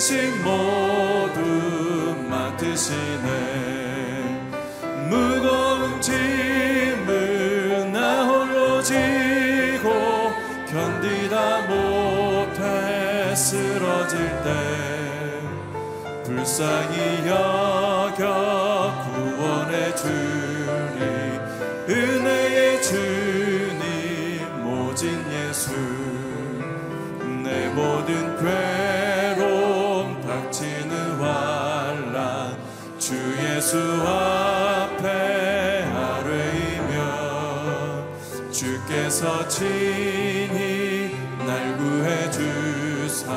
내 근심 모두 맡으시네. 무거운 짐을 나 홀로 지고 견디다 못해 쓰러질 때 불쌍히 여 주께서 친히 날 구해 주사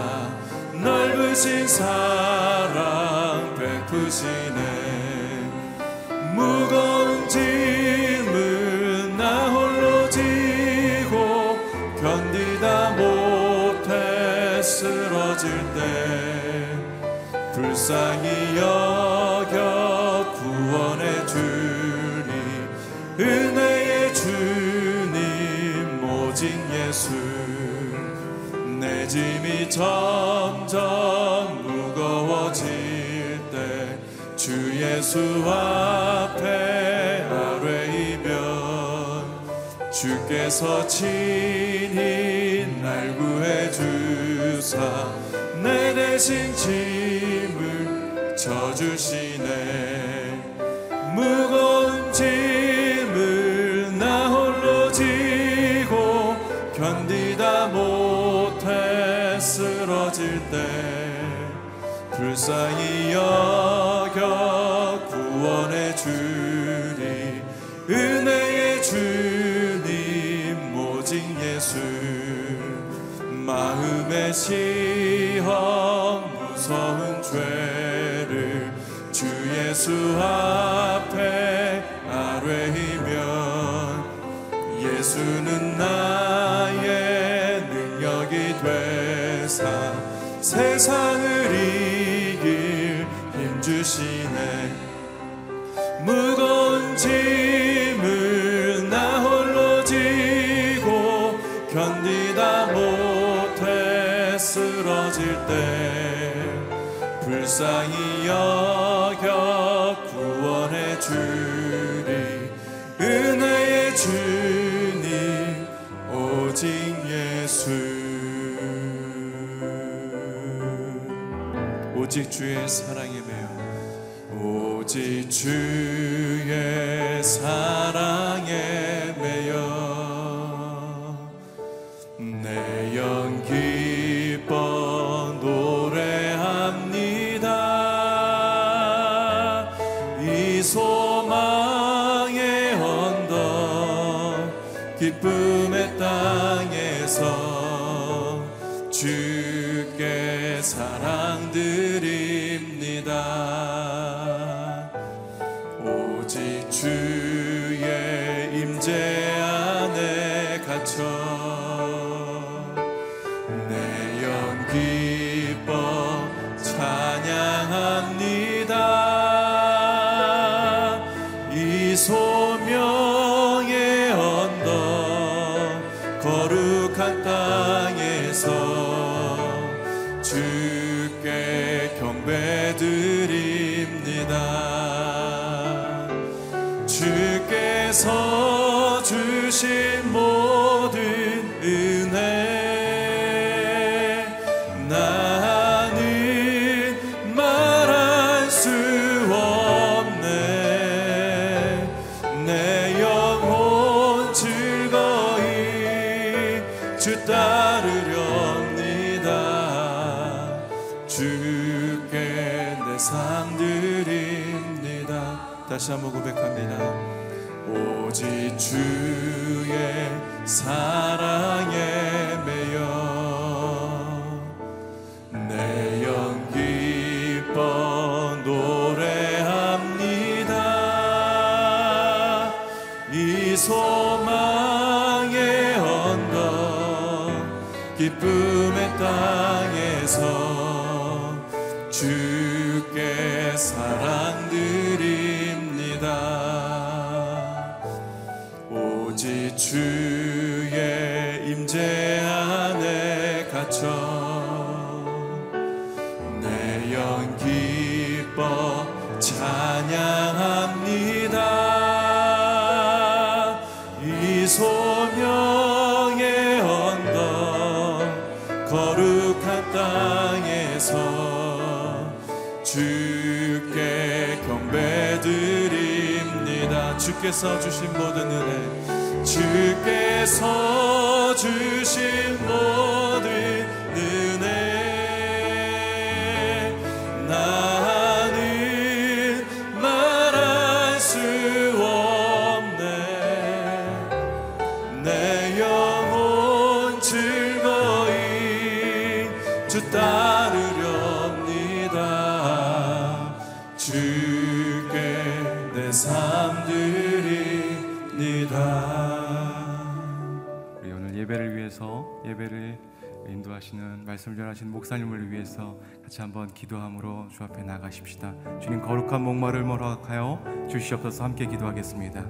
넓으신 사랑 베푸시네. 무거운 짐을 나 홀로 지고 견디다 못해 쓰러질 때 불쌍히 여겨 구원해 주리 예수 내 짐이 점점 무거워질 때 주 예수 앞에 아뢰이면 주께서 친히 날 구해 주사 내 대신 짐을 져주시 불쌍히 여겨 구원해 주리 은혜의 주님 모진 예수. 마음의 시험 무서운 죄를 주 예수 앞에 아뢰이면 예수는 나의 능력이 되사 힘 주시네. 무거운 짐을 나 홀로 지고 견디다 못해 쓰러질 때 불쌍히 여겨 구원해 주리. 은혜의 주님 오직 예수. 오직 주의 매여 오직 주의 사랑에 매여 내 영 기뻐 노래합니다. 이 소망의 언덕 기쁨의 땅에서 드립니다. 다시 한번 고백합니다. 오직 주의 사랑에 매여 내 영 기뻐 노래합니다. 이 소망의 기쁨의 땅에 주께서 주신 모든 은혜 주께서 주신 말씀을 전하시는 목사님을 위해서 같이 한번 기도함으로 주 앞에 나가십시다. 주님 거룩한 목마를 허락하여 주시옵소서 함께 기도하겠습니다.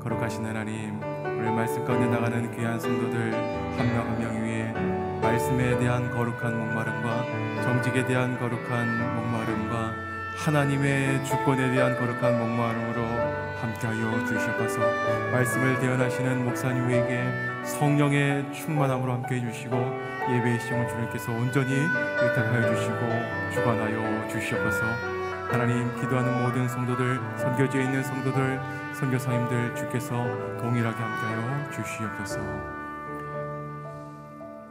거룩하신 하나님 오늘 말씀 가운데 나가는 귀한 성도들 한 명 한 명 위에 말씀에 대한 거룩한 목마름과 정직에 대한 거룩한 목마름과 하나님의 주권에 대한 거룩한 목마름으로 함께하여 주시옵소서 말씀을 대언하시는 목사님에게 성령의 충만함으로 함께해 주시고 예배의 시험을 주님께서 온전히 의탁하여 주시고 주관하여 주시옵소서. 하나님 기도하는 모든 성도들 선교지에 있는 성도들 선교사님들 주께서 동일하게 함께하여 주시옵소서.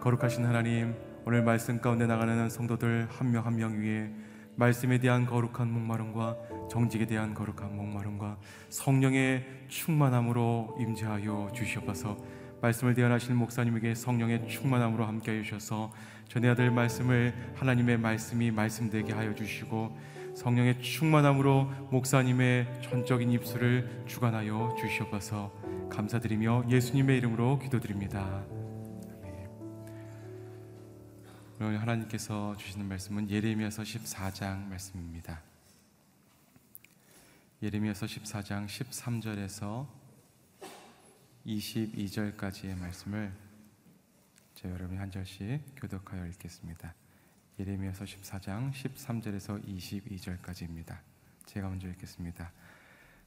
거룩하신 하나님 오늘 말씀 가운데 나가는 성도들 한 명 한 명 위에 말씀에 대한 거룩한 목마름과 정직에 대한 거룩한 목마름과 성령의 충만함으로 임재하여 주시옵소서 말씀을 대언하시는 목사님에게 성령의 충만함으로 함께하여 주셔서 전해야 될 말씀을 하나님의 말씀이 말씀되게 하여 주시고 성령의 충만함으로 목사님의 전적인 입술을 주관하여 주시옵소서 감사드리며 예수님의 이름으로 기도드립니다. 오늘 하나님께서 주시는 말씀은 예레미야서 14장 말씀입니다. 예레미야서 14장 13절에서 22절까지의 말씀을 제 여러분이 한 절씩 교독하여 읽겠습니다. 예레미야서 14장 13절에서 22절까지입니다. 제가 먼저 읽겠습니다.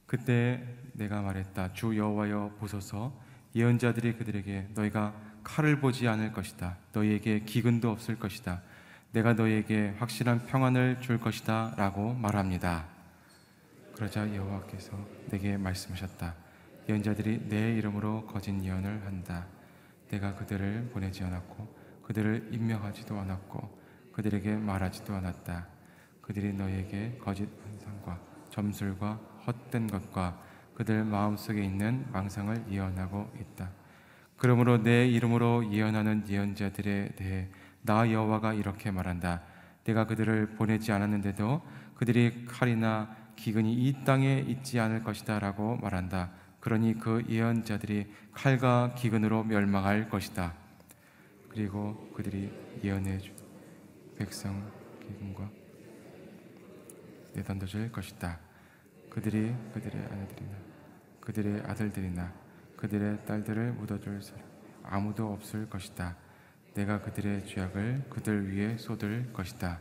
그때 내가 말했다 주 여호와여 보소서 예언자들이 그들에게 너희가 칼을 보지 않을 것이다 너희에게 기근도 없을 것이다 내가 너희에게 확실한 평안을 줄 것이다라고 말합니다. 그러자 여호와께서 내게 말씀하셨다 예언자들이 내 이름으로 거짓 예언을 한다 내가 그들을 보내지 않았고 그들을 임명하지도 않았고 그들에게 말하지도 않았다 그들이 너희에게 거짓 환상과 점술과 헛된 것과 그들 마음속에 있는 망상을 예언하고 있다. 그러므로 내 이름으로 예언하는 예언자들에 대해 나 여호와가 이렇게 말한다. 내가 그들을 보내지 않았는데도 그들이 칼이나 기근이 이 땅에 있지 않을 것이다라고 말한다. 그러니 그 예언자들이 칼과 기근으로 멸망할 것이다. 그리고 그들이 예언해 준 백성 기근과 내던져질 것이다. 그들이 그들의 아내들이나 그들의 아들들이나 그들의 딸들을 묻어줄 사람 아무도 없을 것이다. 내가 그들의 죄악을 그들 위에 쏟을 것이다.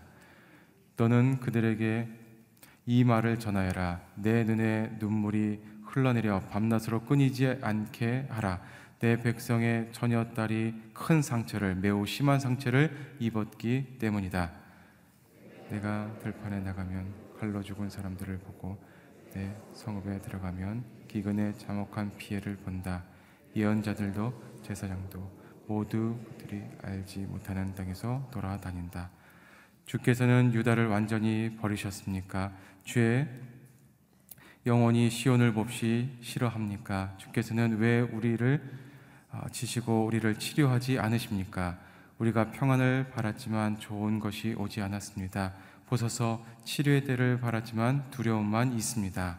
너는 그들에게 이 말을 전하여라. 내 눈에 눈물이 흘러내려 밤낮으로 끊이지 않게 하라. 내 백성의 처녀 딸이 큰 상처를 매우 심한 상처를 입었기 때문이다. 내가 들판에 나가면 칼로 죽은 사람들을 보고 내 성읍에 들어가면 기근의 참혹한 피해를 본다. 예언자들도 제사장도 모두 그들이 알지 못하는 땅에서 돌아다닌다. 주께서는 유다를 완전히 버리셨습니까? 주의 영원히 시온을 몹시 싫어합니까? 주께서는 왜 우리를 어, 지시고 우리를 치료하지 않으십니까? 우리가 평안을 바랐지만 좋은 것이 오지 않았습니다. 보소서 치료의 때를 바랐지만 두려움만 있습니다.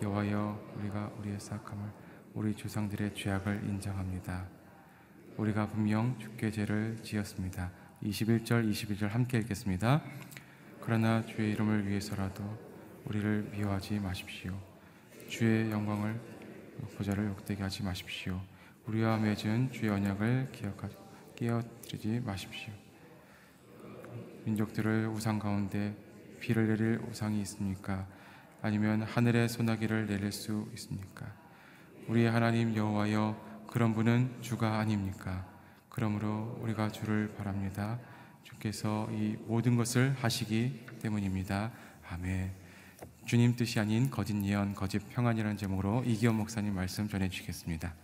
여호와여 우리가 우리의 싹함을 우리 조상들의 죄악을 인정합니다. 우리가 분명 주께 죄를 지었습니다. 21절 22절 함께 읽겠습니다. 그러나 주의 이름을 위해서라도 우리를 미워하지 마십시오. 주의 영광을 보좌를 욕되게 하지 마십시오. 우리와 맺은 주의 언약을 깨어뜨리지 마십시오. 민족들을 우상 가운데 비를 내릴 우상이 있습니까? 아니면 하늘의 소나기를 내릴 수 있습니까? 우리의 하나님 여호와여 그런 분은 주가 아닙니까? 그러므로 우리가 주를 바랍니다. 주께서 이 모든 것을 하시기 때문입니다. 아멘. 주님 뜻이 아닌 거짓 예언, 거짓 평안이라는 제목으로 이기원 목사님 말씀 전해 주시겠습니다.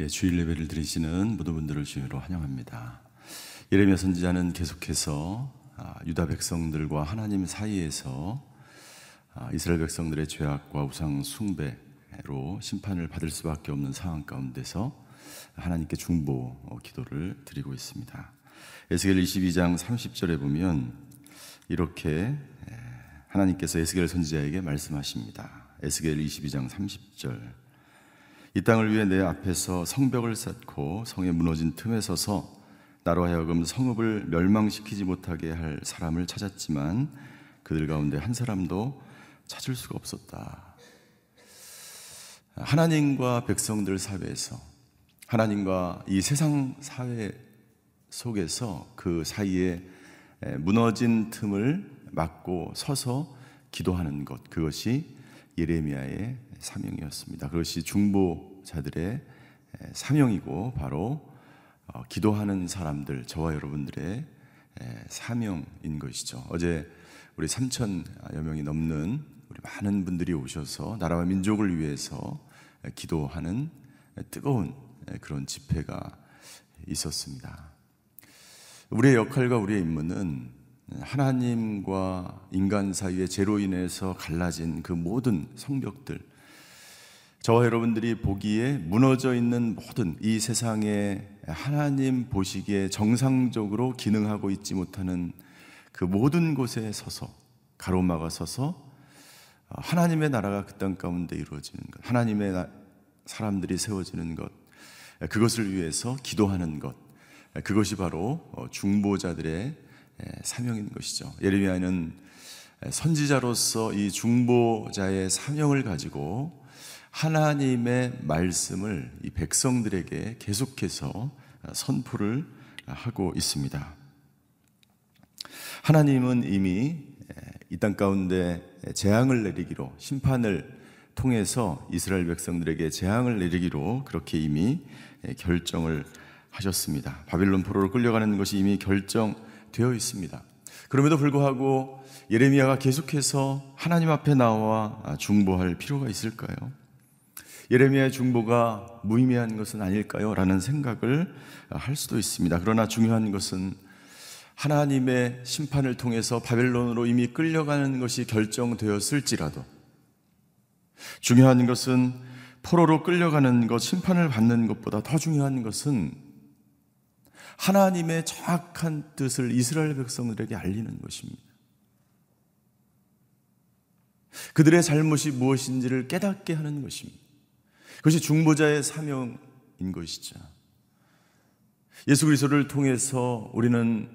예, 주일 예배를 드리시는 모든 분들을 주님으로 환영합니다. 예레미야 선지자는 계속해서 아, 유다 백성들과 하나님 사이에서 아, 이스라엘 백성들의 죄악과 우상 숭배로 심판을 받을 수밖에 없는 상황 가운데서 하나님께 중보 어, 기도를 드리고 있습니다. 에스겔 22장 30절에 보면 이렇게 하나님께서 에스겔 선지자에게 말씀하십니다. 에스겔 22장 30절 이 땅을 위해 내 앞에서 성벽을 쌓고 성에 무너진 틈에 서서 나로 하여금 성읍을 멸망시키지 못하게 할 사람을 찾았지만 그들 가운데 한 사람도 찾을 수가 없었다. 하나님과 백성들 사회에서 하나님과 이 세상 사회 속에서 그 사이에 무너진 틈을 막고 서서 기도하는 것 그것이 예레미야의 사명이었습니다. 그것이 중보자들의 사명이고 바로 어, 기도하는 사람들 저와 여러분들의 사명인 것이죠. 어제 우리 3천여 명이 넘는 우리 많은 분들이 오셔서 나라와 민족을 위해서 기도하는 뜨거운 그런 집회가 있었습니다. 우리의 역할과 우리의 임무는 하나님과 인간 사이의 죄로 인해서 갈라진 그 모든 성벽들, 저와 여러분들이 보기에 무너져 있는 모든 이 세상에 하나님 보시기에 정상적으로 기능하고 있지 못하는 그 모든 곳에 서서 가로막아 서서 하나님의 나라가 그 땅 가운데 이루어지는 것, 하나님의 사람들이 세워지는 것, 그것을 위해서 기도하는 것, 그것이 바로 중보자들의 사명인 것이죠. 예레미야는 선지자로서 이 중보자의 사명을 가지고 하나님의 말씀을 이 백성들에게 계속해서 선포를 하고 있습니다. 하나님은 이미 이 땅 가운데 재앙을 내리기로 심판을 통해서 이스라엘 백성들에게 재앙을 내리기로 그렇게 이미 결정을 하셨습니다. 바빌론 포로로 끌려가는 것이 이미 결정되어 있습니다. 그럼에도 불구하고 예레미야가 계속해서 하나님 앞에 나와 중보할 필요가 있을까요? 예레미야의 중보가 무의미한 것은 아닐까요? 라는 생각을 할 수도 있습니다. 그러나 중요한 것은 하나님의 심판을 통해서 바벨론으로 이미 끌려가는 것이 결정되었을지라도 중요한 것은 포로로 끌려가는 것, 심판을 받는 것보다 더 중요한 것은 하나님의 정확한 뜻을 이스라엘 백성들에게 알리는 것입니다. 그들의 잘못이 무엇인지를 깨닫게 하는 것입니다. 그것이 중보자의 사명인 것이죠. 예수 그리스도를 통해서 우리는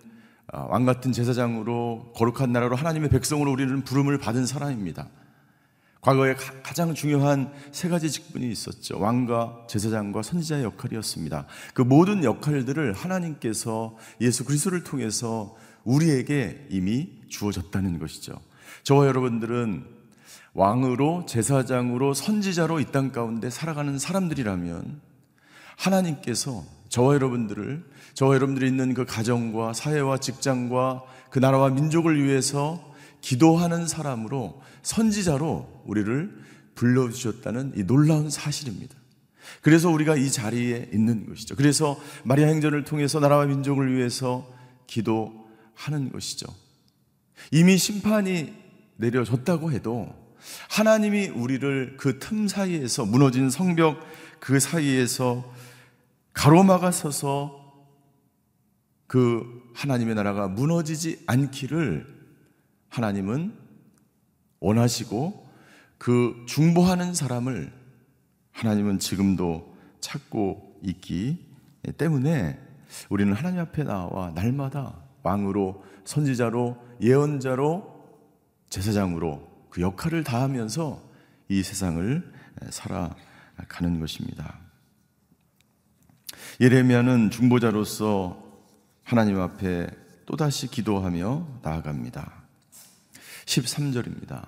아, 왕 같은 제사장으로 거룩한 나라로 하나님의 백성으로 우리는 부름을 받은 사람입니다. 과거에 가장 중요한 세 가지 직분이 있었죠. 왕과 제사장과 선지자의 역할이었습니다. 그 모든 역할들을 하나님께서 예수 그리스도를 통해서 우리에게 이미 주어졌다는 것이죠. 저와 여러분들은 왕으로 제사장으로 선지자로 이 땅 가운데 살아가는 사람들이라면 하나님께서 저와 여러분들을 저와 여러분들이 있는 그 가정과 사회와 직장과 그 나라와 민족을 위해서 기도하는 사람으로 선지자로 우리를 불러주셨다는 이 놀라운 사실입니다. 그래서 우리가 이 자리에 있는 것이죠. 그래서 마리아 행전을 통해서 나라와 민족을 위해서 기도하는 것이죠. 이미 심판이 내려졌다고 해도 하나님이 우리를 그 틈 사이에서 무너진 성벽 그 사이에서 가로막아 서서 그 하나님의 나라가 무너지지 않기를 하나님은 원하시고 그 중보하는 사람을 하나님은 지금도 찾고 있기 때문에 우리는 하나님 앞에 나와 날마다 왕으로 선지자로 예언자로 제사장으로 그 역할을 다하면서 이 세상을 살아가는 것입니다. 예레미야는 중보자로서 하나님 앞에 또다시 기도하며 나아갑니다. 13절입니다.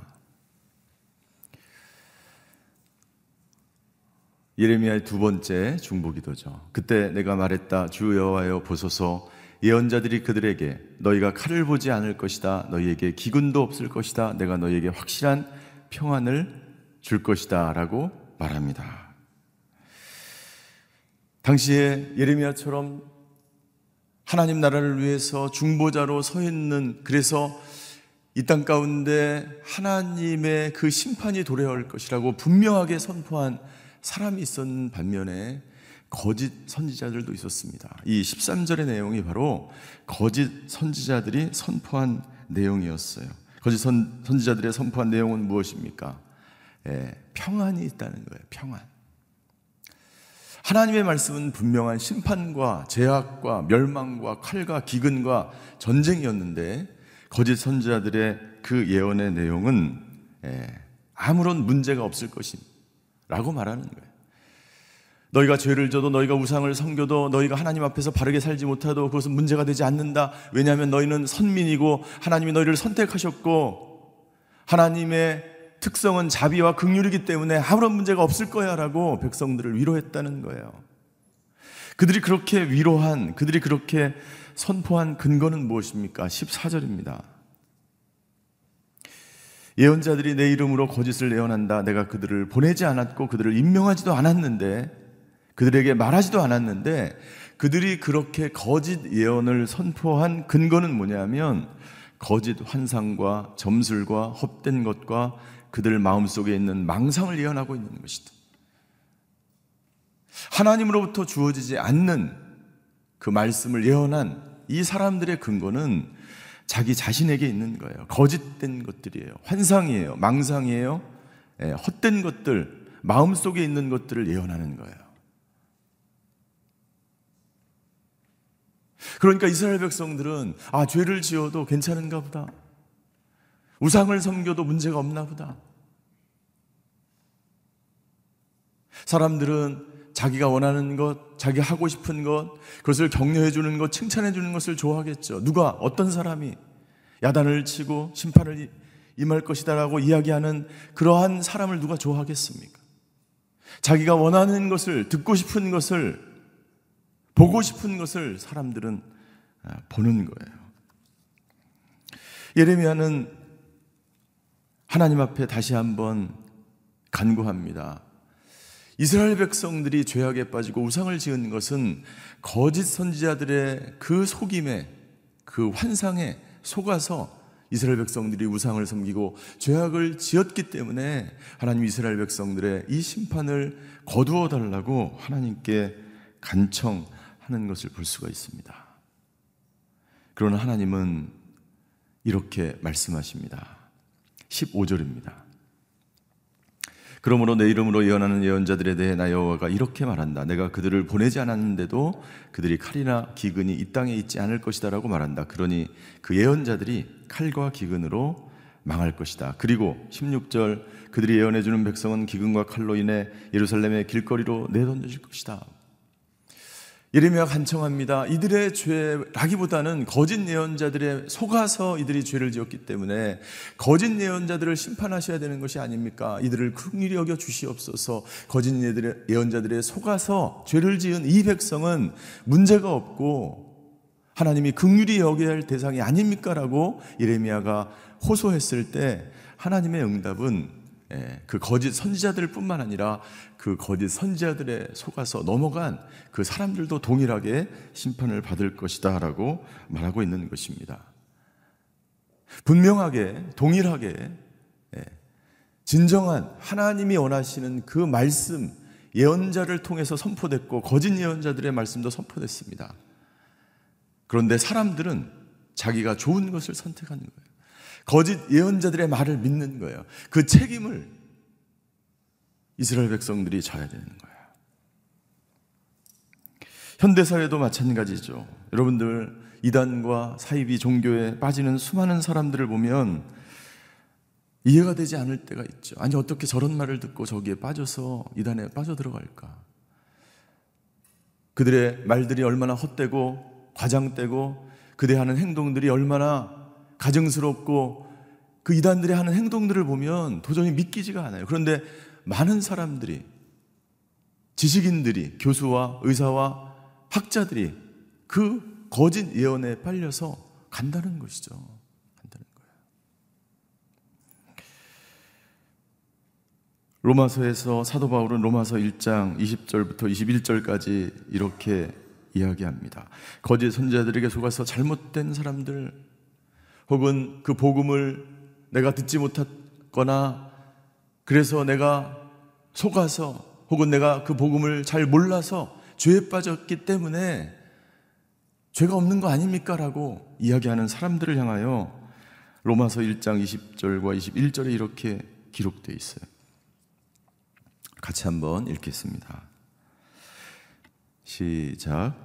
예레미야의 두 번째 중보 기도죠. 그때 내가 말했다. 주 여호와여 보소서 예언자들이 그들에게 너희가 칼을 보지 않을 것이다. 너희에게 기근도 없을 것이다. 내가 너희에게 확실한 평안을 줄 것이다라고 말합니다. 당시에 예레미야처럼 하나님 나라를 위해서 중보자로 서 있는 그래서 이 땅 가운데 하나님의 그 심판이 도래할 것이라고 분명하게 선포한 사람이 있었는 반면에 거짓 선지자들도 있었습니다. 이 13절의 내용이 바로 거짓 선지자들이 선포한 내용이었어요. 거짓 선, 선지자들의 선포한 내용은 무엇입니까? 예, 평안이 있다는 거예요. 평안. 하나님의 말씀은 분명한 심판과 제약과 멸망과 칼과 기근과 전쟁이었는데 거짓 선지자들의 그 예언의 내용은 예, 아무런 문제가 없을 것이라고 말하는 거예요. 너희가 죄를 져도 너희가 우상을 섬겨도 너희가 하나님 앞에서 바르게 살지 못해도 그것은 문제가 되지 않는다. 왜냐하면 너희는 선민이고 하나님이 너희를 선택하셨고 하나님의 특성은 자비와 극률이기 때문에 아무런 문제가 없을 거야라고 백성들을 위로했다는 거예요. 그들이 그렇게 위로한, 그들이 그렇게 선포한 근거는 무엇입니까? 14절입니다. 예언자들이 내 이름으로 거짓을 예언한다. 내가 그들을 보내지 않았고 그들을 임명하지도 않았는데 그들에게 말하지도 않았는데 그들이 그렇게 거짓 예언을 선포한 근거는 뭐냐면 거짓 환상과 점술과 헛된 것과 그들 마음속에 있는 망상을 예언하고 있는 것이다. 하나님으로부터 주어지지 않는 그 말씀을 예언한 이 사람들의 근거는 자기 자신에게 있는 거예요. 거짓된 것들이에요. 환상이에요. 망상이에요. 예, 헛된 것들, 마음 속에 있는 것들을 예언하는 거예요. 그러니까 이스라엘 백성들은 아, 죄를 지어도 괜찮은가 보다. 우상을 섬겨도 문제가 없나 보다. 사람들은 자기가 원하는 것, 자기 하고 싶은 것, 그것을 격려해 주는 것, 칭찬해 주는 것을 좋아하겠죠. 누가 어떤 사람이 야단을 치고 심판을 임할 것이다라고 이야기하는 그러한 사람을 누가 좋아하겠습니까? 자기가 원하는 것을 듣고 싶은 것을 보고 싶은 것을 사람들은 아, 보는 거예요. 예레미야는 하나님 앞에 다시 한번 간구합니다. 이스라엘 백성들이 죄악에 빠지고 우상을 지은 것은 거짓 선지자들의 그 속임에 그 환상에 속아서 이스라엘 백성들이 우상을 섬기고 죄악을 지었기 때문에 하나님 이스라엘 백성들의 이 심판을 거두어 달라고 하나님께 간청하는 것을 볼 수가 있습니다. 그러나 하나님은 이렇게 말씀하십니다. 15절입니다. 그러므로 내 이름으로 예언하는 예언자들에 대해 나 여호와가 이렇게 말한다. 내가 그들을 보내지 않았는데도 그들이 칼이나 기근이 이 땅에 있지 않을 것이다라고 말한다. 그러니 그 예언자들이 칼과 기근으로 망할 것이다. 그리고 16절 그들이 예언해 주는 백성은 기근과 칼로 인해 예루살렘의 길거리로 내던져질 것이다. 예레미야 간청합니다. 이들의 죄라기보다는 거짓 예언자들의 속아서 이들이 죄를 지었기 때문에 거짓 예언자들을 심판하셔야 되는 것이 아닙니까? 이들을 긍휼히 여겨 주시옵소서. 거짓 예언자들의 속아서 죄를 지은 이 백성은 문제가 없고 하나님이 긍휼히 여겨야 할 대상이 아닙니까라고 예레미야가 호소했을 때 하나님의 응답은 예, 그 거짓 선지자들뿐만 아니라 그 거짓 선지자들의 속아서 넘어간 그 사람들도 동일하게 심판을 받을 것이다라고 말하고 있는 것입니다. 분명하게 동일하게 예, 진정한 하나님이 원하시는 그 말씀 예언자를 통해서 선포됐고 거짓 예언자들의 말씀도 선포됐습니다. 그런데 사람들은 자기가 좋은 것을 선택하는 거예요. 거짓 예언자들의 말을 믿는 거예요. 그 책임을 이스라엘 백성들이 져야 되는 거예요. 현대사회도 마찬가지죠. 여러분들, 이단과 사이비 종교에 빠지는 수많은 사람들을 보면 이해가 되지 않을 때가 있죠. 아니, 어떻게 저런 말을 듣고 저기에 빠져서 이단에 빠져 들어갈까? 그들의 말들이 얼마나 헛되고 과장되고 그들이 하는 행동들이 얼마나 가증스럽고 그 이단들이 하는 행동들을 보면 도저히 믿기지가 않아요. 그런데 많은 사람들이 지식인들이 교수와 의사와 학자들이 그 거짓 예언에 빨려서 간다는 것이죠. 간다는 거예요. 로마서에서 사도 바울은 로마서 1장 20절부터 21절까지 이렇게 이야기합니다. 거짓 선자들에게 속아서 잘못된 사람들 혹은 그 복음을 내가 듣지 못했거나 그래서 내가 속아서 혹은 내가 그 복음을 잘 몰라서 죄에 빠졌기 때문에 죄가 없는 거 아닙니까? 라고 이야기하는 사람들을 향하여 로마서 1장 20절과 21절에 이렇게 기록되어 있어요. 같이 한번 읽겠습니다. 시작.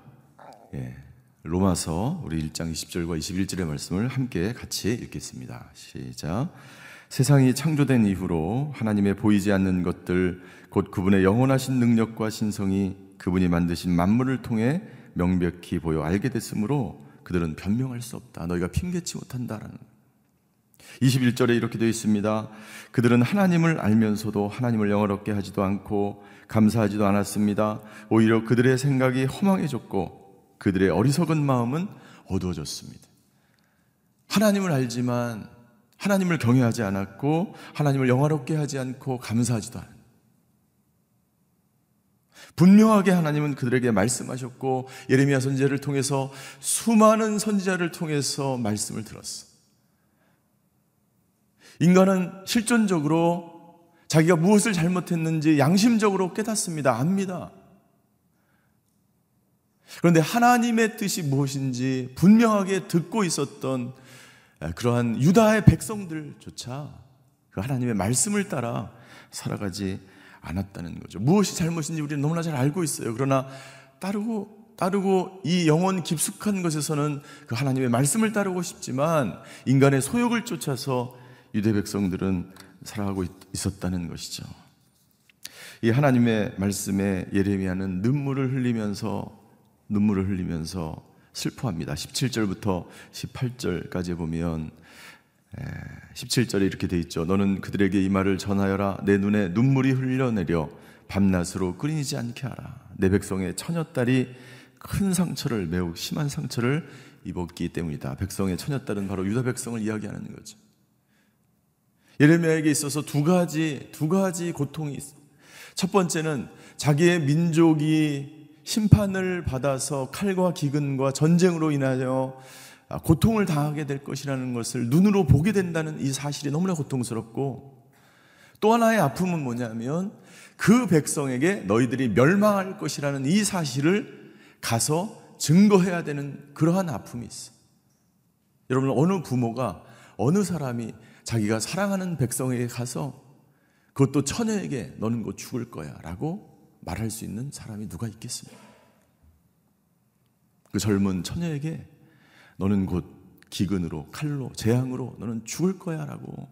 예. 로마서 우리 1장 20절과 21절의 말씀을 함께 같이 읽겠습니다. 시작. 세상이 창조된 이후로 하나님의 보이지 않는 것들 곧 그분의 영원하신 능력과 신성이 그분이 만드신 만물을 통해 명백히 보여 알게 됐으므로 그들은 변명할 수 없다. 너희가 핑계치 못한다라는 21절에 이렇게 되어 있습니다. 그들은 하나님을 알면서도 하나님을 영어롭게 하지도 않고 감사하지도 않았습니다. 오히려 그들의 생각이 허망해졌고 그들의 어리석은 마음은 어두워졌습니다. 하나님을 알지만 하나님을 경외하지 않았고 하나님을 영화롭게 하지 않고 감사하지도 않았 분명하게 하나님은 그들에게 말씀하셨고 예레미야 선지자를 통해서 수많은 선지자를 통해서 말씀을 들었어. 인간은 실존적으로 자기가 무엇을 잘못했는지 양심적으로 깨닫습니다. 압니다. 그런데 하나님의 뜻이 무엇인지 분명하게 듣고 있었던 그러한 유다의 백성들조차 그 하나님의 말씀을 따라 살아가지 않았다는 거죠. 무엇이 잘못인지 우리는 너무나 잘 알고 있어요. 그러나 따르고 따르고 이 영혼 깊숙한 것에서는 그 하나님의 말씀을 따르고 싶지만 인간의 소욕을 쫓아서 유대 백성들은 살아가고 있었다는 것이죠. 이 하나님의 말씀에 예레미야는 눈물을 흘리면서 눈물을 흘리면서 슬퍼합니다. 17절부터 18절까지 보면 17절에 이렇게 돼 있죠. 너는 그들에게 이 말을 전하여라. 내 눈에 눈물이 흘러내려 밤낮으로 끊이지 않게 하라. 내 백성의 처녀딸이 큰 상처를 매우 심한 상처를 입었기 때문이다. 백성의 처녀딸은 바로 유다 백성을 이야기하는 거죠. 예레미야에게 있어서 두 가지 두 가지 고통이 있어. 첫 번째는 자기의 민족이 심판을 받아서 칼과 기근과 전쟁으로 인하여 고통을 당하게 될 것이라는 것을 눈으로 보게 된다는 이 사실이 너무나 고통스럽고 또 하나의 아픔은 뭐냐면 그 백성에게 너희들이 멸망할 것이라는 이 사실을 가서 증거해야 되는 그러한 아픔이 있어. 여러분 어느 부모가 어느 사람이 자기가 사랑하는 백성에게 가서 그것도 처녀에게 너는 곧 죽을 거야 라고 말할 수 있는 사람이 누가 있겠습니까? 그 젊은 처녀에게 너는 곧 기근으로 칼로 재앙으로 너는 죽을 거야라고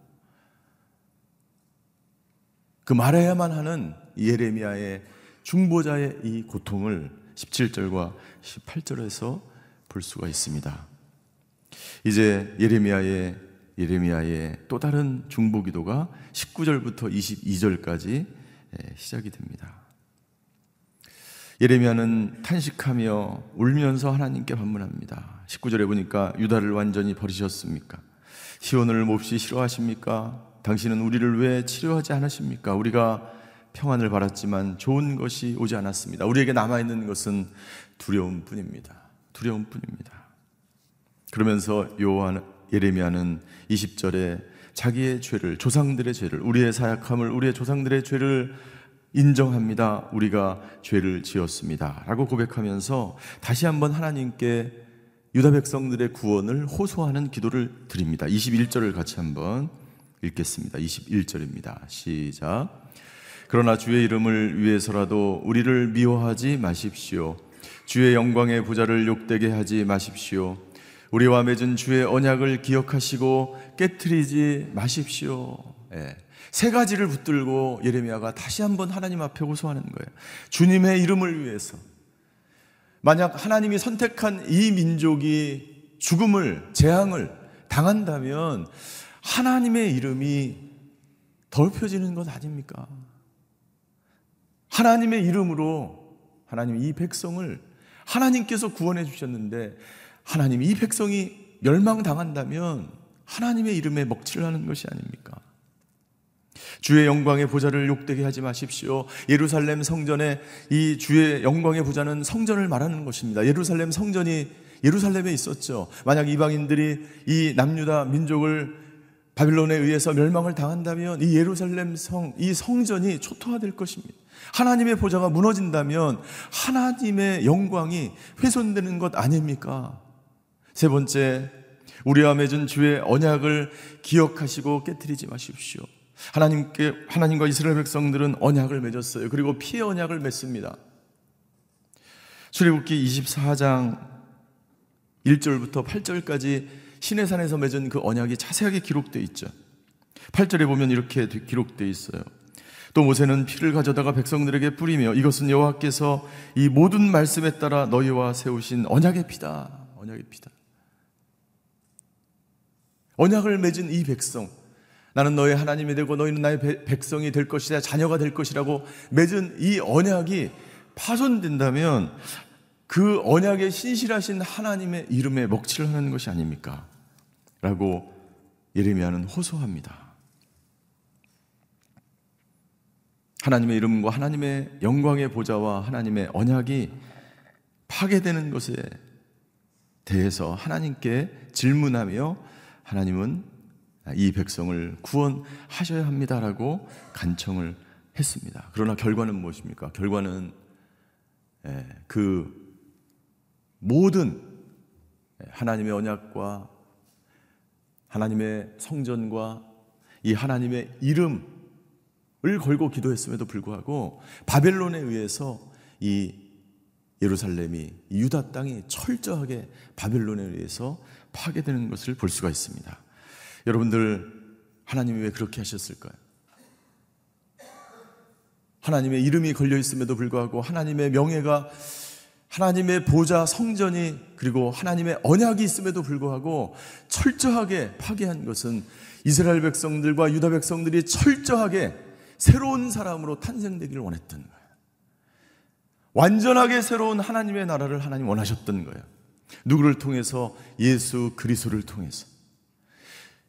그 말해야만 하는 예레미야의 중보자의 이 고통을 17절과 18절에서 볼 수가 있습니다. 이제 예레미야의 예레미야의 또 다른 중보 기도가 19절부터 22절까지 시작이 됩니다. 예레미야는 탄식하며 울면서 하나님께 반문합니다. 19절에 보니까 유다를 완전히 버리셨습니까? 시온을 몹시 싫어하십니까? 당신은 우리를 왜 치료하지 않으십니까? 우리가 평안을 바랐지만 좋은 것이 오지 않았습니다. 우리에게 남아 있는 것은 두려움 뿐입니다. 두려움 뿐입니다. 그러면서 요한 예레미야는 20절에 자기의 죄를 조상들의 죄를 우리의 사약함을 우리의 조상들의 죄를 인정합니다. 우리가 죄를 지었습니다. 라고 고백하면서 다시 한번 하나님께 유다 백성들의 구원을 호소하는 기도를 드립니다. 21절을 같이 한번 읽겠습니다. 21절입니다. 시작. 그러나 주의 이름을 위해서라도 우리를 미워하지 마십시오. 주의 영광의 부자를 욕되게 하지 마십시오. 우리와 맺은 주의 언약을 기억하시고 깨뜨리지 마십시오. 예. 세 가지를 붙들고 예레미야가 다시 한번 하나님 앞에 호소하는 거예요. 주님의 이름을 위해서. 만약 하나님이 선택한 이 민족이 죽음을, 재앙을 당한다면 하나님의 이름이 더럽혀지는 것 아닙니까? 하나님의 이름으로 하나님 이 백성을 하나님께서 구원해 주셨는데 하나님 이 백성이 멸망당한다면 하나님의 이름에 먹칠을 하는 것이 아닙니까? 주의 영광의 보좌를 욕되게 하지 마십시오. 예루살렘 성전에 이 주의 영광의 보좌는 성전을 말하는 것입니다. 예루살렘 성전이 예루살렘에 있었죠. 만약 이방인들이 이 남유다 민족을 바빌론에 의해서 멸망을 당한다면 이 예루살렘 성, 이 성전이 초토화될 것입니다. 하나님의 보좌가 무너진다면 하나님의 영광이 훼손되는 것 아닙니까? 세 번째, 우리와 맺은 주의 언약을 기억하시고 깨뜨리지 마십시오. 하나님께 하나님과 이스라엘 백성들은 언약을 맺었어요. 그리고 피의 언약을 맺습니다. 출애굽기 24장 1절부터 8절까지 시내산에서 맺은 그 언약이 자세하게 기록되어 있죠. 8절에 보면 이렇게 기록되어 있어요. 또 모세는 피를 가져다가 백성들에게 뿌리며 이것은 여호와께서 이 모든 말씀에 따라 너희와 세우신 언약의 피다. 언약의 피다. 언약을 맺은 이 백성 나는 너의 하나님이 되고 너희는 나의 백성이 될 것이다. 자녀가 될 것이라고 맺은 이 언약이 파손된다면 그 언약에 신실하신 하나님의 이름에 먹칠을 하는 것이 아닙니까? 라고 예레미야는 호소합니다. 하나님의 이름과 하나님의 영광의 보좌와 하나님의 언약이 파괴되는 것에 대해서 하나님께 질문하며 하나님은 이 백성을 구원하셔야 합니다라고 간청을 했습니다. 그러나 결과는 무엇입니까? 결과는 예, 그 모든 하나님의 언약과 하나님의 성전과 이 하나님의 이름을 걸고 기도했음에도 불구하고 바벨론에 의해서 이 예루살렘이 유다 땅이 철저하게 바벨론에 의해서 파괴되는 것을 볼 수가 있습니다. 여러분들 하나님이 왜 그렇게 하셨을까요? 하나님의 이름이 걸려 있음에도 불구하고 하나님의 명예가 하나님의 보좌 성전이 그리고 하나님의 언약이 있음에도 불구하고 철저하게 파괴한 것은 이스라엘 백성들과 유다 백성들이 철저하게 새로운 사람으로 탄생되기를 원했던 거예요. 완전하게 새로운 하나님의 나라를 하나님 원하셨던 거예요. 누구를 통해서 예수 그리스도를 통해서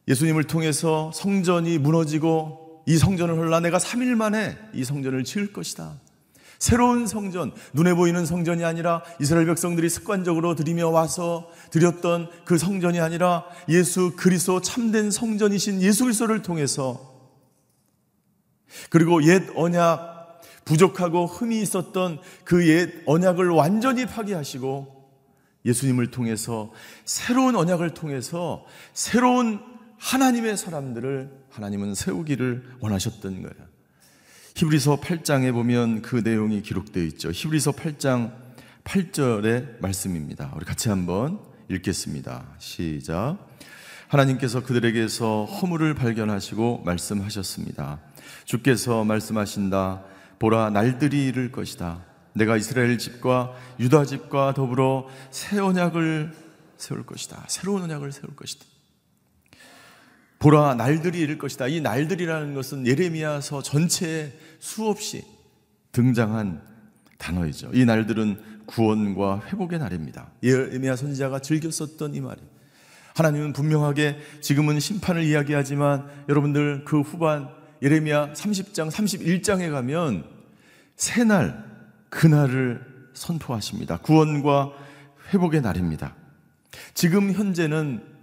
예수님을 통해서 성전이 무너지고 이 성전을 헐라 내가 3일 만에 이 성전을 지을 것이다. 새로운 성전, 눈에 보이는 성전이 아니라 이스라엘 백성들이 습관적으로 드리며 와서 드렸던 그 성전이 아니라 예수 그리스도 참된 성전이신 예수 그리스도를 통해서 그리고 옛 언약 부족하고 흠이 있었던 그 옛 언약을 완전히 파괴하시고 예수님을 통해서 새로운 언약을 통해서 새로운 하나님의 사람들을 하나님은 세우기를 원하셨던 거예요. 히브리서 8장에 보면 그 내용이 기록되어 있죠. 히브리서 8장 8절의 말씀입니다. 우리 같이 한번 읽겠습니다. 시작. 하나님께서 그들에게서 허물을 발견하시고 말씀하셨습니다. 주께서 말씀하신다. 보라, 날들이 이를 것이다. 내가 이스라엘 집과 유다 집과 더불어 새 언약을 세울 것이다. 새로운 언약을 세울 것이다. 보라 날들이 이를 것이다. 이 날들이라는 것은 예레미야서 전체에 수없이 등장한 단어이죠. 이 날들은 구원과 회복의 날입니다. 예레미야 선지자가 즐겨 썼던 이 말이. 하나님은 분명하게 지금은 심판을 이야기하지만 여러분들 그 후반 예레미야 30장, 31장에 가면 새 날, 그날을 선포하십니다. 구원과 회복의 날입니다. 지금 현재는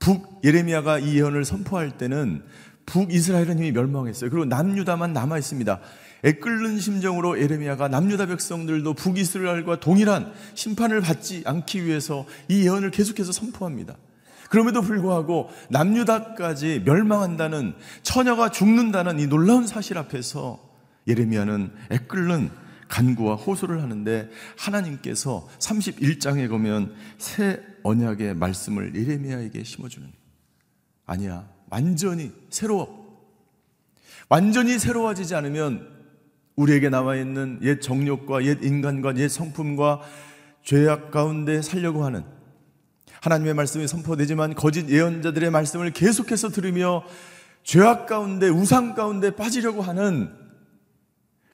북 예레미야가 이 예언을 선포할 때는 북 이스라엘은 이미 멸망했어요. 그리고 남유다만 남아 있습니다. 애끓는 심정으로 예레미야가 남유다 백성들도 북이스라엘과 동일한 심판을 받지 않기 위해서 이 예언을 계속해서 선포합니다. 그럼에도 불구하고 남유다까지 멸망한다는 처녀가 죽는다는 이 놀라운 사실 앞에서 예레미야는 애끓는 간구와 호소를 하는데 하나님께서 31장에 보면 새 언약의 말씀을 예레미야에게 심어주는 아니야 완전히 새로워. 완전히 새로워지지 않으면 우리에게 남아 있는 옛 정욕과 옛 인간과 옛 성품과 죄악 가운데 살려고 하는 하나님의 말씀이 선포되지만 거짓 예언자들의 말씀을 계속해서 들으며 죄악 가운데 우상 가운데 빠지려고 하는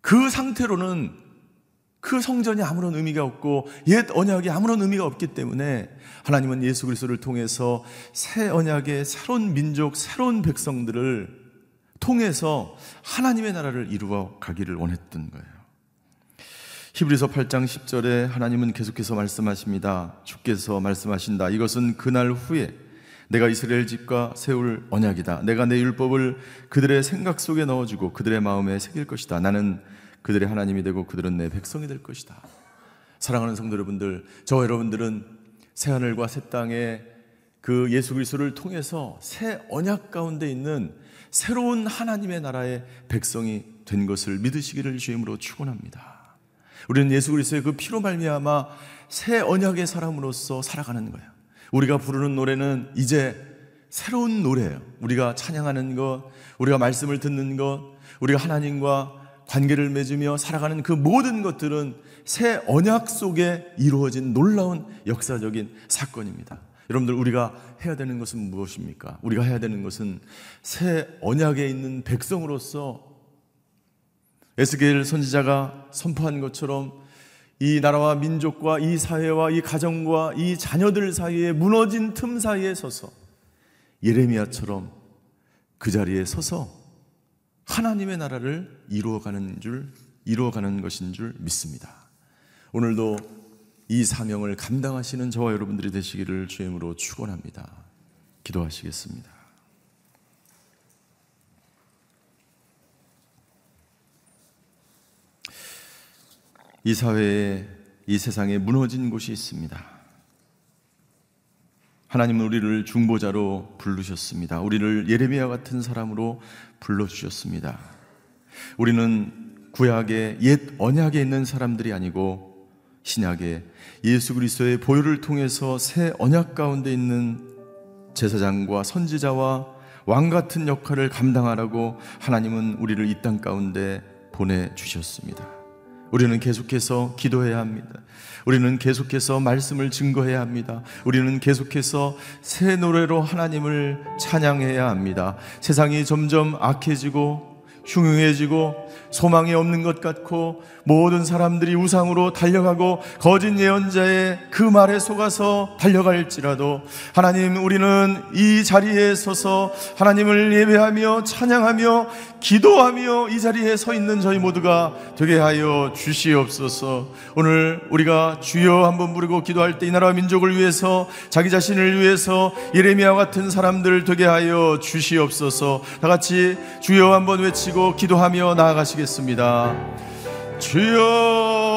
그 상태로는 그 성전이 아무런 의미가 없고 옛 언약이 아무런 의미가 없기 때문에 하나님은 예수 그리스도를 통해서 새 언약의 새로운 민족, 새로운 백성들을 통해서 하나님의 나라를 이루어 가기를 원했던 거예요. 히브리서 8장 10절에 하나님은 계속해서 말씀하십니다. 주께서 말씀하신다. 이것은 그날 후에 내가 이스라엘 집과 세울 언약이다. 내가 내 율법을 그들의 생각 속에 넣어주고 그들의 마음에 새길 것이다. 나는 그들의 하나님이 되고 그들은 내 백성이 될 것이다. 사랑하는 성도 여러분들, 저 여러분들은 새 하늘과 새 땅에 그 예수 그리스도를 통해서 새 언약 가운데 있는 새로운 하나님의 나라의 백성이 된 것을 믿으시기를 주임으로 축원합니다. 우리는 예수 그리스도의 그 피로 말미암아 새 언약의 사람으로서 살아가는 거예요. 우리가 부르는 노래는 이제 새로운 노래예요. 우리가 찬양하는 것, 우리가 말씀을 듣는 것, 우리가 하나님과 관계를 맺으며 살아가는 그 모든 것들은 새 언약 속에 이루어진 놀라운 역사적인 사건입니다. 여러분들 우리가 해야 되는 것은 무엇입니까? 우리가 해야 되는 것은 새 언약에 있는 백성으로서 에스겔 선지자가 선포한 것처럼 이 나라와 민족과 이 사회와 이 가정과 이 자녀들 사이에 무너진 틈 사이에 서서 예레미야처럼 그 자리에 서서 하나님의 나라를 이루어가는 줄 이루어가는 것인 줄 믿습니다. 오늘도 이 사명을 감당하시는 저와 여러분들이 되시기를 주임으로 축원합니다. 기도하시겠습니다. 이 사회에 이 세상에 무너진 곳이 있습니다. 하나님은 우리를 중보자로 부르셨습니다. 우리를 예레미야 같은 사람으로 불러주셨습니다. 우리는 구약의 옛 언약에 있는 사람들이 아니고 신약에 예수 그리스도의 보혈을 통해서 새 언약 가운데 있는 제사장과 선지자와 왕 같은 역할을 감당하라고 하나님은 우리를 이 땅 가운데 보내 주셨습니다. 우리는 계속해서 기도해야 합니다. 우리는 계속해서 말씀을 증거해야 합니다. 우리는 계속해서 새 노래로 하나님을 찬양해야 합니다. 세상이 점점 악해지고 흉흉해지고 소망이 없는 것 같고 모든 사람들이 우상으로 달려가고 거짓 예언자의 그 말에 속아서 달려갈지라도 하나님 우리는 이 자리에 서서 하나님을 예배하며 찬양하며 기도하며 이 자리에 서 있는 저희 모두가 되게 하여 주시옵소서. 오늘 우리가 주여 한번 부르고 기도할 때 이 나라 민족을 위해서 자기 자신을 위해서 예레미야 같은 사람들 되게 하여 주시옵소서. 다 같이 주여 한번 외치고 기도하며 나아가 시겠습니다. 주여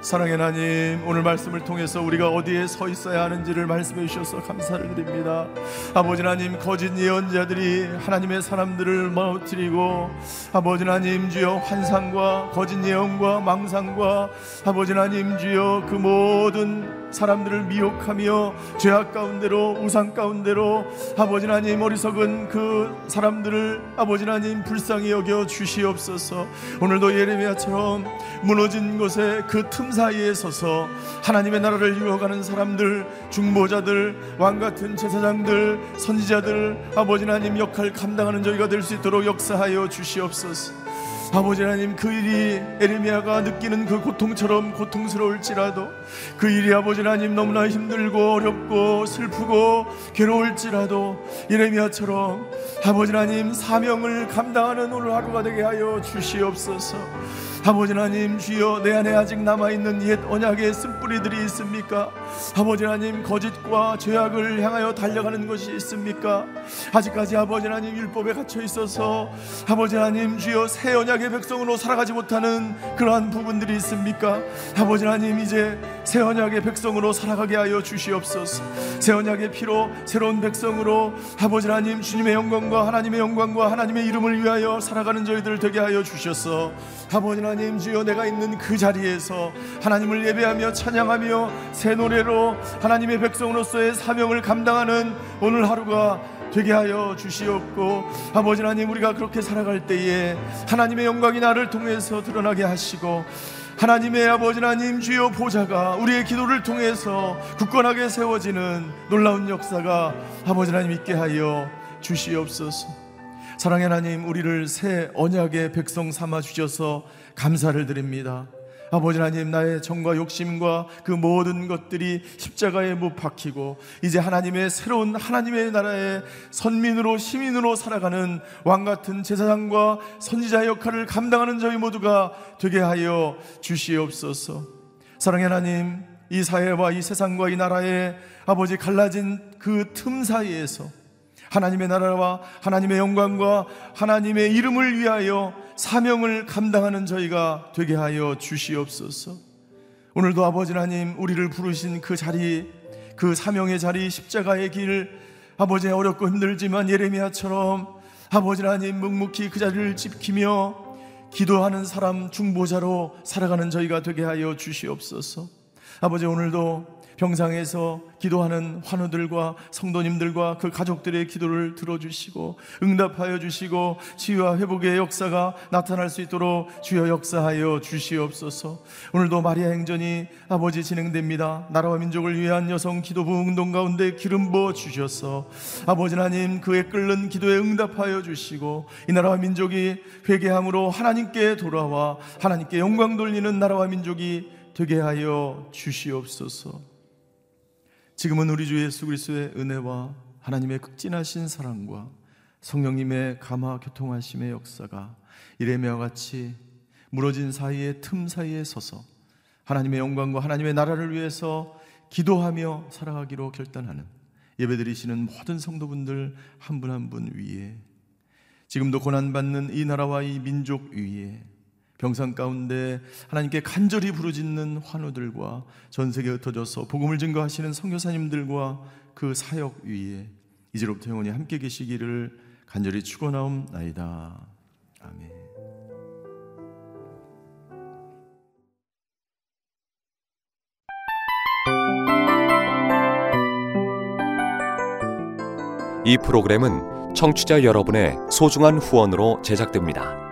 사랑의 하나님 오늘 말씀을 통해서 우리가 어디에 서 있어야 하는지를 말씀해 주셔서 감사를 드립니다 아버지 하나님 거짓 예언자들이 하나님의 사람들을 망가뜨리고 아버지 하나님 주여 환상과 거짓 예언과 망상과 아버지 하나님 주여 그 모든 사람들을 미혹하며 죄악 가운데로 우상 가운데로 아버지 하나님 어리석은 그 사람들을 아버지 하나님 불쌍히 여겨 주시옵소서. 오늘도 예레미야처럼 무너진 곳에 그 틈 사이에 서서 하나님의 나라를 이루어가는 사람들 중보자들 왕 같은 제사장들 선지자들 아버지 하나님 역할 감당하는 저희가 될 수 있도록 역사하여 주시옵소서 아버지 하나님 그 일이 에레미야가 느끼는 그 고통처럼 고통스러울지라도 그 일이 아버지 하나님 너무나 힘들고 어렵고 슬프고 괴로울지라도 에레미야처럼 아버지 하나님 사명을 감당하는 오늘 하루가 되게 하여 주시옵소서 아버지 하나님 주여 내 안에 아직 남아있는 옛 언약의 쓴뿌리들이 있습니까? 아버지 하나님 거짓과 죄악을 향하여 달려가는 것이 있습니까? 아직까지 아버지 하나님 율법에 갇혀 있어서 아버지 하나님 주여 새 언약의 백성으로 살아가지 못하는 그러한 부분들이 있습니까? 아버지 하나님 이제 새 언약의 백성으로 살아가게 하여 주시옵소서 새 언약의 피로 새로운 백성으로 아버지 하나님 주님의 영광과 하나님의 영광과 하나님의 이름을 위하여 살아가는 저희들 되게 하여 주셔서 아버지 하나님 주여 내가 있는 그 자리에서 하나님을 예배하며 찬양하며 새 노래로 하나님의 백성으로서의 사명을 감당하는 오늘 하루가 되게 하여 주시옵고 아버지 하나님 우리가 그렇게 살아갈 때에 하나님의 영광이 나를 통해서 드러나게 하시고 하나님의 아버지 하나님 주여 보좌가 우리의 기도를 통해서 굳건하게 세워지는 놀라운 역사가 아버지 하나님 있게 하여 주시옵소서. 사랑의 하나님, 우리를 새 언약의 백성 삼아 주셔서 감사를 드립니다. 아버지 하나님, 나의 정과 욕심과 그 모든 것들이 십자가에 못 박히고 이제 하나님의 새로운 하나님의 나라의 선민으로 시민으로 살아가는 왕 같은 제사장과 선지자의 역할을 감당하는 저희 모두가 되게 하여 주시옵소서. 사랑의 하나님, 이 사회와 이 세상과 이 나라의 아버지 갈라진 그 틈 사이에서 하나님의 나라와 하나님의 영광과 하나님의 이름을 위하여 사명을 감당하는 저희가 되게 하여 주시옵소서. 오늘도 아버지 하나님 우리를 부르신 그 자리, 그 사명의 자리, 십자가의 길, 아버지 어렵고 힘들지만 예레미야처럼 아버지 하나님 묵묵히 그 자리를 지키며 기도하는 사람 중보자로 살아가는 저희가 되게 하여 주시옵소서. 아버지 오늘도 병상에서 기도하는 환우들과 성도님들과 그 가족들의 기도를 들어주시고 응답하여 주시고 치유와 회복의 역사가 나타날 수 있도록 주여 역사하여 주시옵소서. 오늘도 마리아 행전이 아버지 진행됩니다. 나라와 민족을 위한 여성 기도부 운동 가운데 기름 부어 주셔서 아버지 하나님 그의 끓는 기도에 응답하여 주시고 이 나라와 민족이 회개함으로 하나님께 돌아와 하나님께 영광 돌리는 나라와 민족이 되게 하여 주시옵소서. 지금은 우리 주 예수 그리스도의 은혜와 하나님의 극진하신 사랑과 성령님의 감화 교통하심의 역사가 이래매와 같이 무너진 사이에 틈 사이에 서서 하나님의 영광과 하나님의 나라를 위해서 기도하며 살아가기로 결단하는 예배드리시는 모든 성도분들 한 분 한 분 위에 지금도 고난받는 이 나라와 이 민족 위에 병상 가운데 하나님께 간절히 부르짖는 환우들과 전 세계에 흩어져서 복음을 증거하시는 선교사님들과 그 사역 위에 이제로부터 영원히 함께 계시기를 간절히 축원하옵나이다. 아멘. 이 프로그램은 청취자 여러분의 소중한 후원으로 제작됩니다.